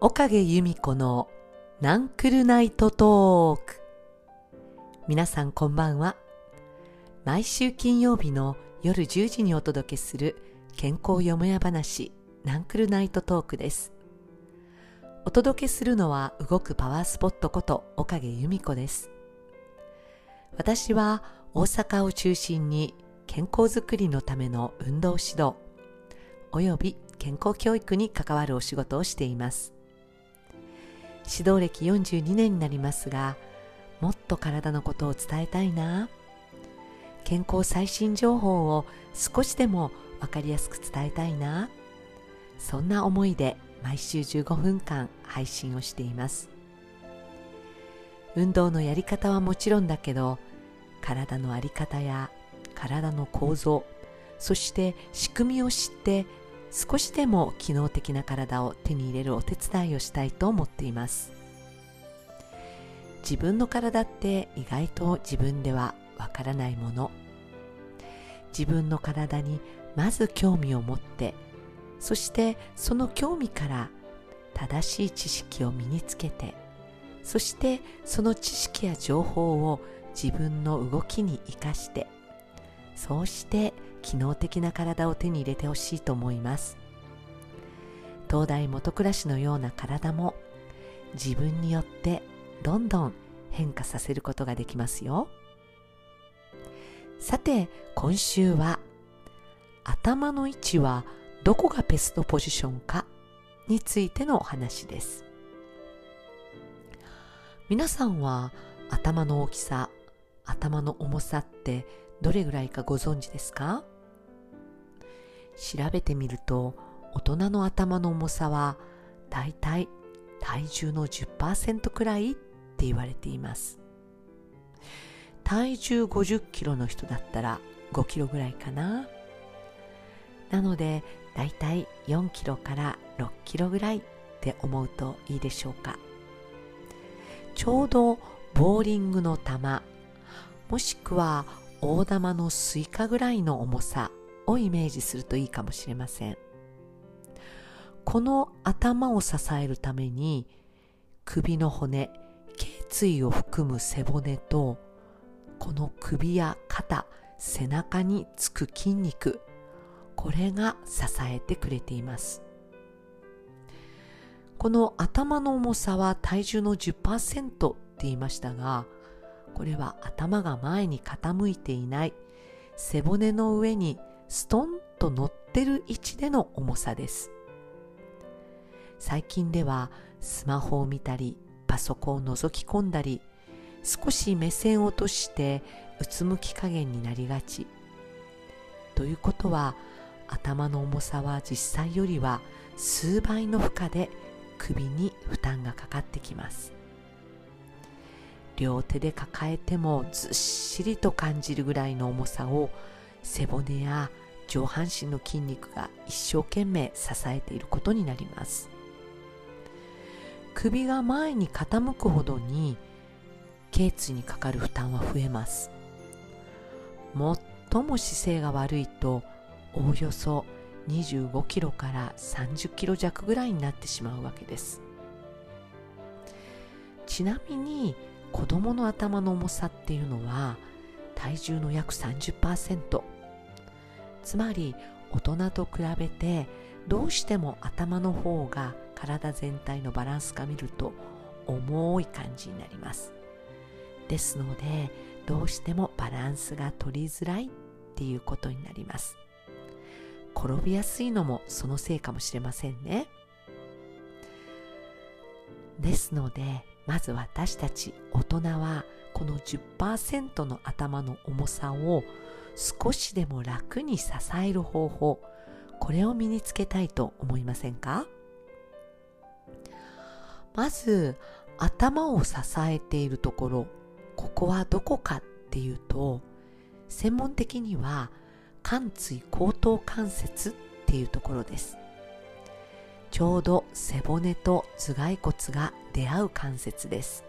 岡毛由美子のナンクルナイトトーク。皆さんこんばんは。毎週金曜日の夜10時にお届けする健康よもや話ナンクルナイトトークです。お届けするのは動くパワースポットこと岡毛由美子です。私は大阪を中心に健康づくりのための運動指導および健康教育に関わるお仕事をしています。指導歴42年になりますがもっと体のことを伝えたいな。健康最新情報を少しでも分かりやすく伝えたいな。そんな思いで毎週15分間配信をしています。運動のやり方はもちろんだけど体の在り方や体の構造そして仕組みを知って少しでも機能的な体を手に入れるお手伝いをしたいと思っています。自分の体って意外と自分ではわからないもの。自分の体にまず興味を持ってそしてその興味から正しい知識を身につけてそしてその知識や情報を自分の動きに生かしてそうして機能的な体を手に入れてほしいと思います。東大元暮らしのような体も自分によってどんどん変化させることができますよ。さて今週は頭の位置はどこがベストポジションかについてのお話です。皆さんは頭の大きさ頭の重さってどれぐらいかご存知ですか？調べてみると大人の頭の重さはだいたい体重の10%くらいって言われています。体重50キロの人だったら5キロぐらいかな。なのでだいたい4キロから6キロぐらいって思うといいでしょうか。ちょうどボーリングの球もしくは大玉のスイカぐらいの重さをイメージするといいかもしれません。この頭を支えるために首の骨頸椎を含む背骨とこの首や肩背中につく筋肉これが支えてくれています。この頭の重さは体重の10%って言いましたがこれは頭が前に傾いていない。背骨の上にストンと乗ってる位置での重さです。最近ではスマホを見たりパソコンを覗き込んだり少し目線を落としてうつむき加減になりがち。ということは頭の重さは実際よりは数倍の負荷で首に負担がかかってきます。両手で抱えてもずっしりと感じるぐらいの重さを背骨や上半身の筋肉が一生懸命支えていることになります。首が前に傾くほどに頸椎にかかる負担は増えます。最も姿勢が悪いとおおよそ25キロから30キロ弱ぐらいになってしまうわけです。ちなみに子供の頭の重さっていうのは体重の約30%つまり大人と比べてどうしても頭の方が体全体のバランスが見ると重い感じになります。ですのでどうしてもバランスが取りづらいっていうことになります。転びやすいのもそのせいかもしれませんね。ですのでまず私たち大人はこの10%の頭の重さを少しでも楽に支える方法これを身につけたいと思いませんか？まず頭を支えているところここはどこかっていうと専門的には肝椎後頭関節っていうところです。ちょうど背骨と頭蓋骨が出会う関節です。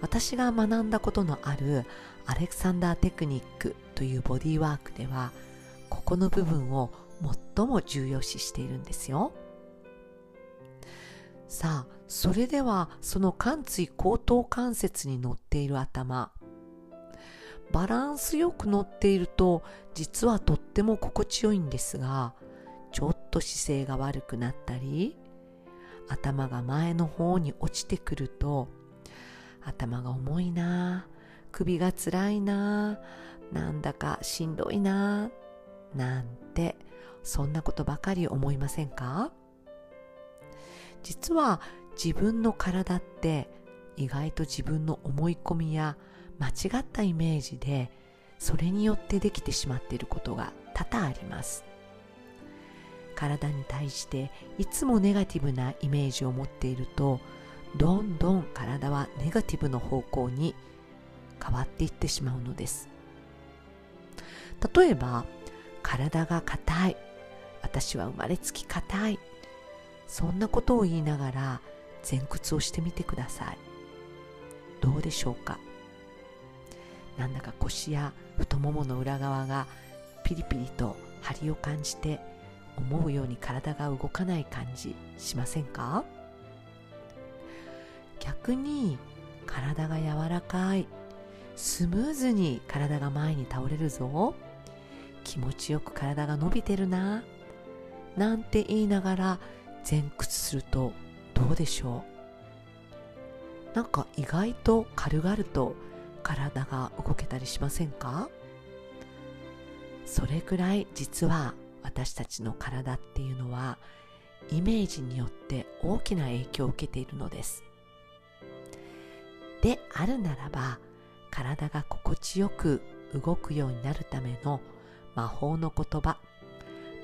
私が学んだことのあるアレクサンダーテクニックというボディーワークではここの部分を最も重要視しているんですよ。さあそれではその貫椎後頭関節に乗っている頭バランスよく乗っていると実はとっても心地よいんですがちょっと姿勢が悪くなったり頭が前の方に落ちてくると頭が重いな首がつらいななんだかしんどいななんてそんなことばかり思いませんか？実は自分の体って意外と自分の思い込みや間違ったイメージでそれによってできてしまっていることが多々あります。体に対していつもネガティブなイメージを持っているとどんどん体はネガティブの方向に変わっていってしまうのです。例えば体が硬い。私は生まれつき硬い。そんなことを言いながら前屈をしてみてください。どうでしょうか？なんだか腰や太ももの裏側がピリピリと張りを感じて思うように体が動かない感じしませんか？逆に体が柔らかいスムーズに体が前に倒れるぞ。気持ちよく体が伸びてるななんて言いながら前屈するとどうでしょう？なんか意外と軽々と体が動けたりしませんか？それくらい実は私たちの体っていうのはイメージによって大きな影響を受けているのです。であるならば体が心地よく動くようになるための魔法の言葉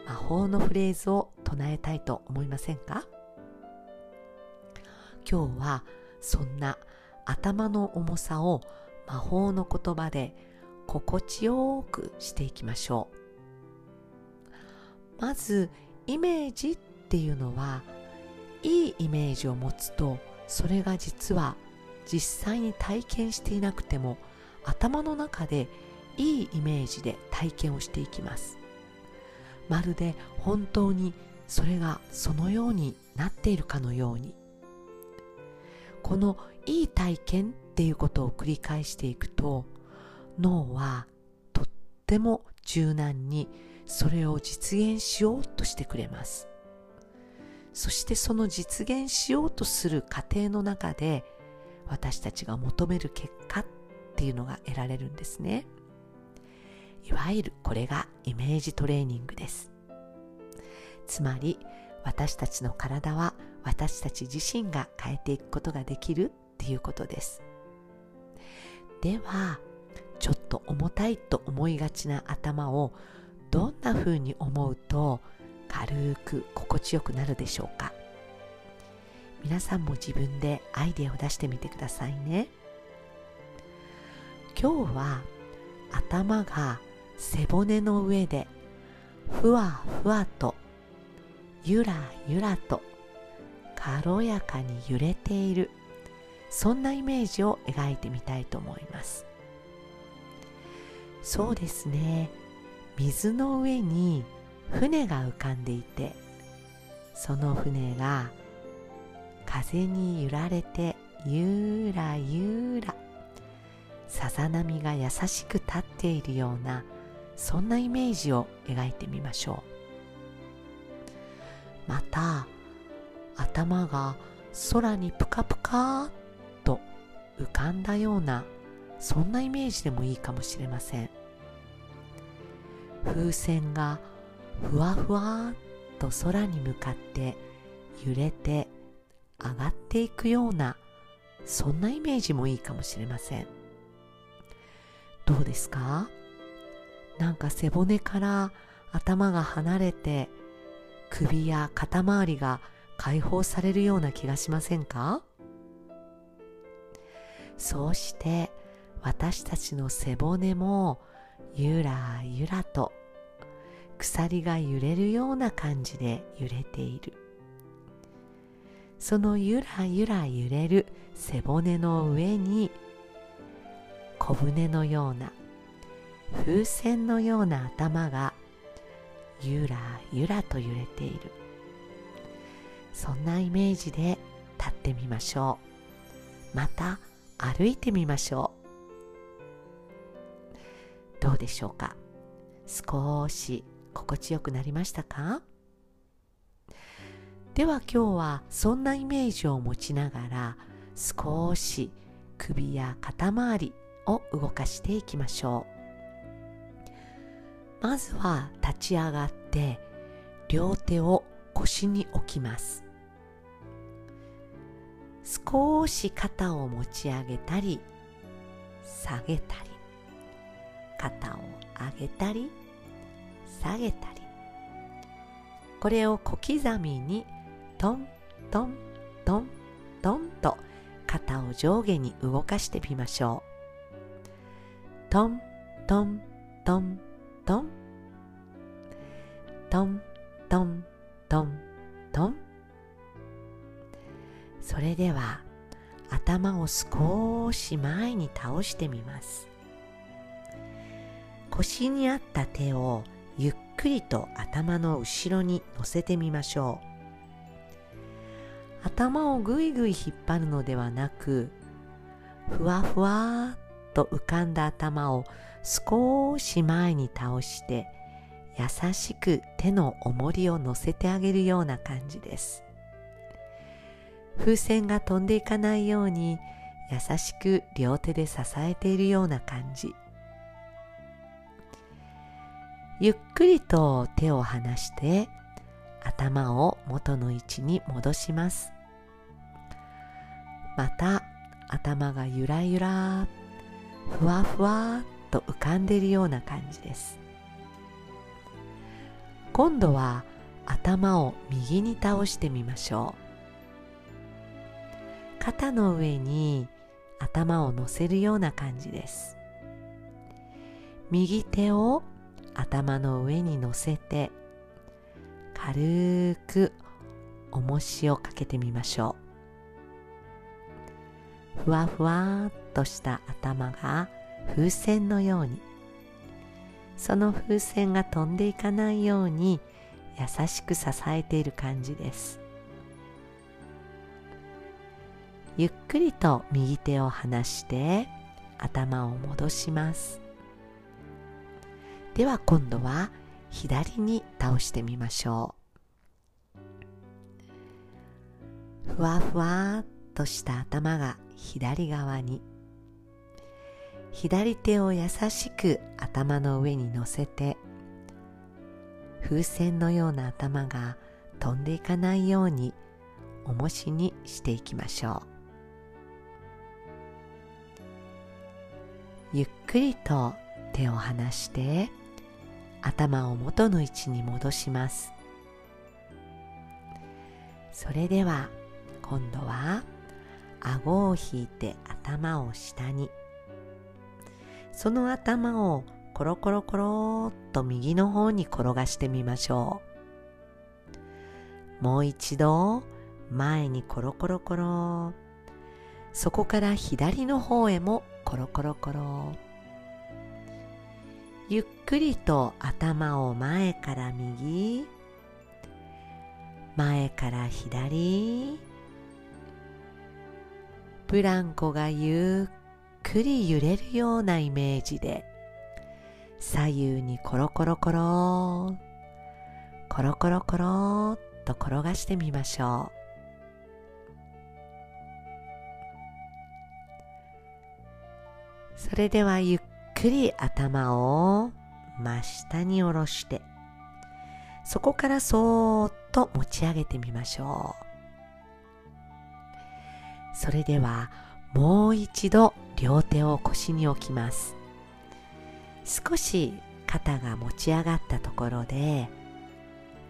魔法のフレーズを唱えたいと思いませんか？今日はそんな頭の重さを魔法の言葉で心地よくしていきましょう。まずイメージっていうのはいいイメージを持つとそれが実は実際に体験していなくても頭の中でいいイメージで体験をしていきます。まるで本当にそれがそのようになっているかのように。このいい体験っていうことを繰り返していくと脳はとっても柔軟にそれを実現しようとしてくれます。そしてその実現しようとする過程の中で私たちが求める結果っていうのが得られるんですね。いわゆるこれがイメージトレーニングです。つまり私たちの体は私たち自身が変えていくことができるっていうことです。ではちょっと重たいと思いがちな頭をどんな風に思うと軽く心地よくなるでしょうか？皆さんも自分でアイデアを出してみてくださいね。今日は頭が背骨の上でふわふわとゆらゆらと軽やかに揺れているそんなイメージを描いてみたいと思います。そうですね。水の上に船が浮かんでいてその船が風に揺られてゆらゆらさざ波が優しく立っているようなそんなイメージを描いてみましょう。また頭が空にぷかぷかと浮かんだようなそんなイメージでもいいかもしれません。風船がふわふわと空に向かって揺れて上がっていくようなそんなイメージもいいかもしれません。どうですか？なんか背骨から頭が離れて首や肩周りが解放されるような気がしませんか？そうして私たちの背骨もゆらゆらと鎖が揺れるような感じで揺れている。そのゆらゆら揺れる背骨の上に小舟のような風船のような頭がゆらゆらと揺れている。そんなイメージで立ってみましょう。また歩いてみましょう。でしょうか？少し心地よくなりましたか？では今日はそんなイメージを持ちながら少し首や肩周りを動かしていきましょう。まずは立ち上がって両手を腰に置きます。少し肩を持ち上げたり下げたり。肩を上げたり下げたり。これを小刻みにトントントントンと肩を上下に動かしてみましょう。トントントントン。トントントントン。それでは頭を少し前に倒してみます。腰にあった手をゆっくりと頭の後ろに乗せてみましょう。頭をぐいぐい引っ張るのではなくふわふわっと浮かんだ頭を少し前に倒して優しく手の重りを乗せてあげるような感じです。風船が飛んでいかないように優しく両手で支えているような感じ。ゆっくりと手を離して頭を元の位置に戻します。また頭がゆらゆらふわふわと浮かんでいるような感じです。今度は頭を右に倒してみましょう。肩の上に頭を乗せるような感じです。右手を頭の上に乗せて軽く重しをかけてみましょう。ふわふわっとした頭が風船のようにその風船が飛んでいかないように優しく支えている感じです。ゆっくりと右手を離して頭を戻します。では今度は左に倒してみましょう。ふわふわっとした頭が左側に。左手を優しく頭の上に乗せて風船のような頭が飛んでいかないように重しにしていきましょう。ゆっくりと手を離して頭を元の位置に戻します。それでは今度は顎を引いて頭を下に。その頭をコロコロコロっと右の方に転がしてみましょう。もう一度前にコロコロコロそこから左の方へもコロコロコロゆっくりと頭を前から右前から左ブランコがゆっくり揺れるようなイメージで左右にコロコロコロコロコロコロっと転がしてみましょう。それではゆっくり頭を真下に下ろしてそこからそーっと持ち上げてみましょう。それではもう一度両手を腰に置きます。少し肩が持ち上がったところで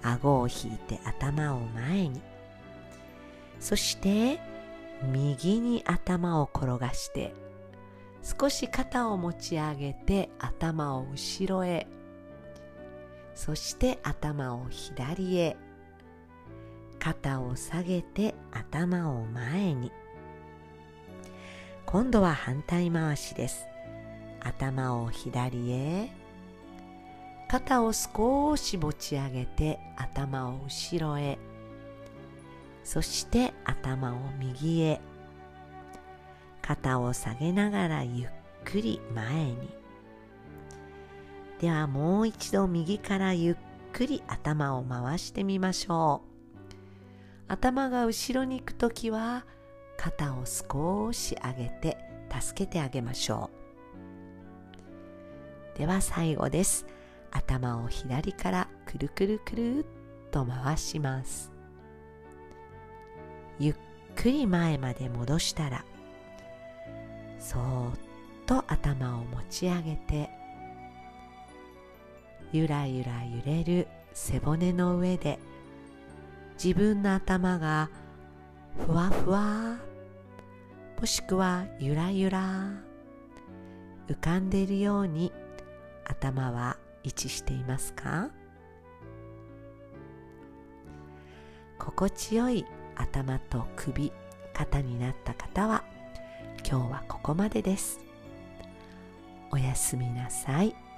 顎を引いて頭を前にそして右に頭を転がして少し肩を持ち上げて頭を後ろへ。そして頭を左へ。肩を下げて頭を前に。今度は反対回しです。頭を左へ。肩を少し持ち上げて頭を後ろへ。そして頭を右へ。肩を下げながらゆっくり前に。ではもう一度右からゆっくり頭を回してみましょう。頭が後ろに行くときは肩を少し上げて助けてあげましょう。では最後です。頭を左からくるくるくるっと回します。ゆっくり前まで戻したらそーっと頭を持ち上げてゆらゆら揺れる背骨の上で自分の頭がふわふわもしくはゆらゆら浮かんでいるように頭は位置していますか？心地よい頭と首肩になった方は今日はこまでですおやすみなさい。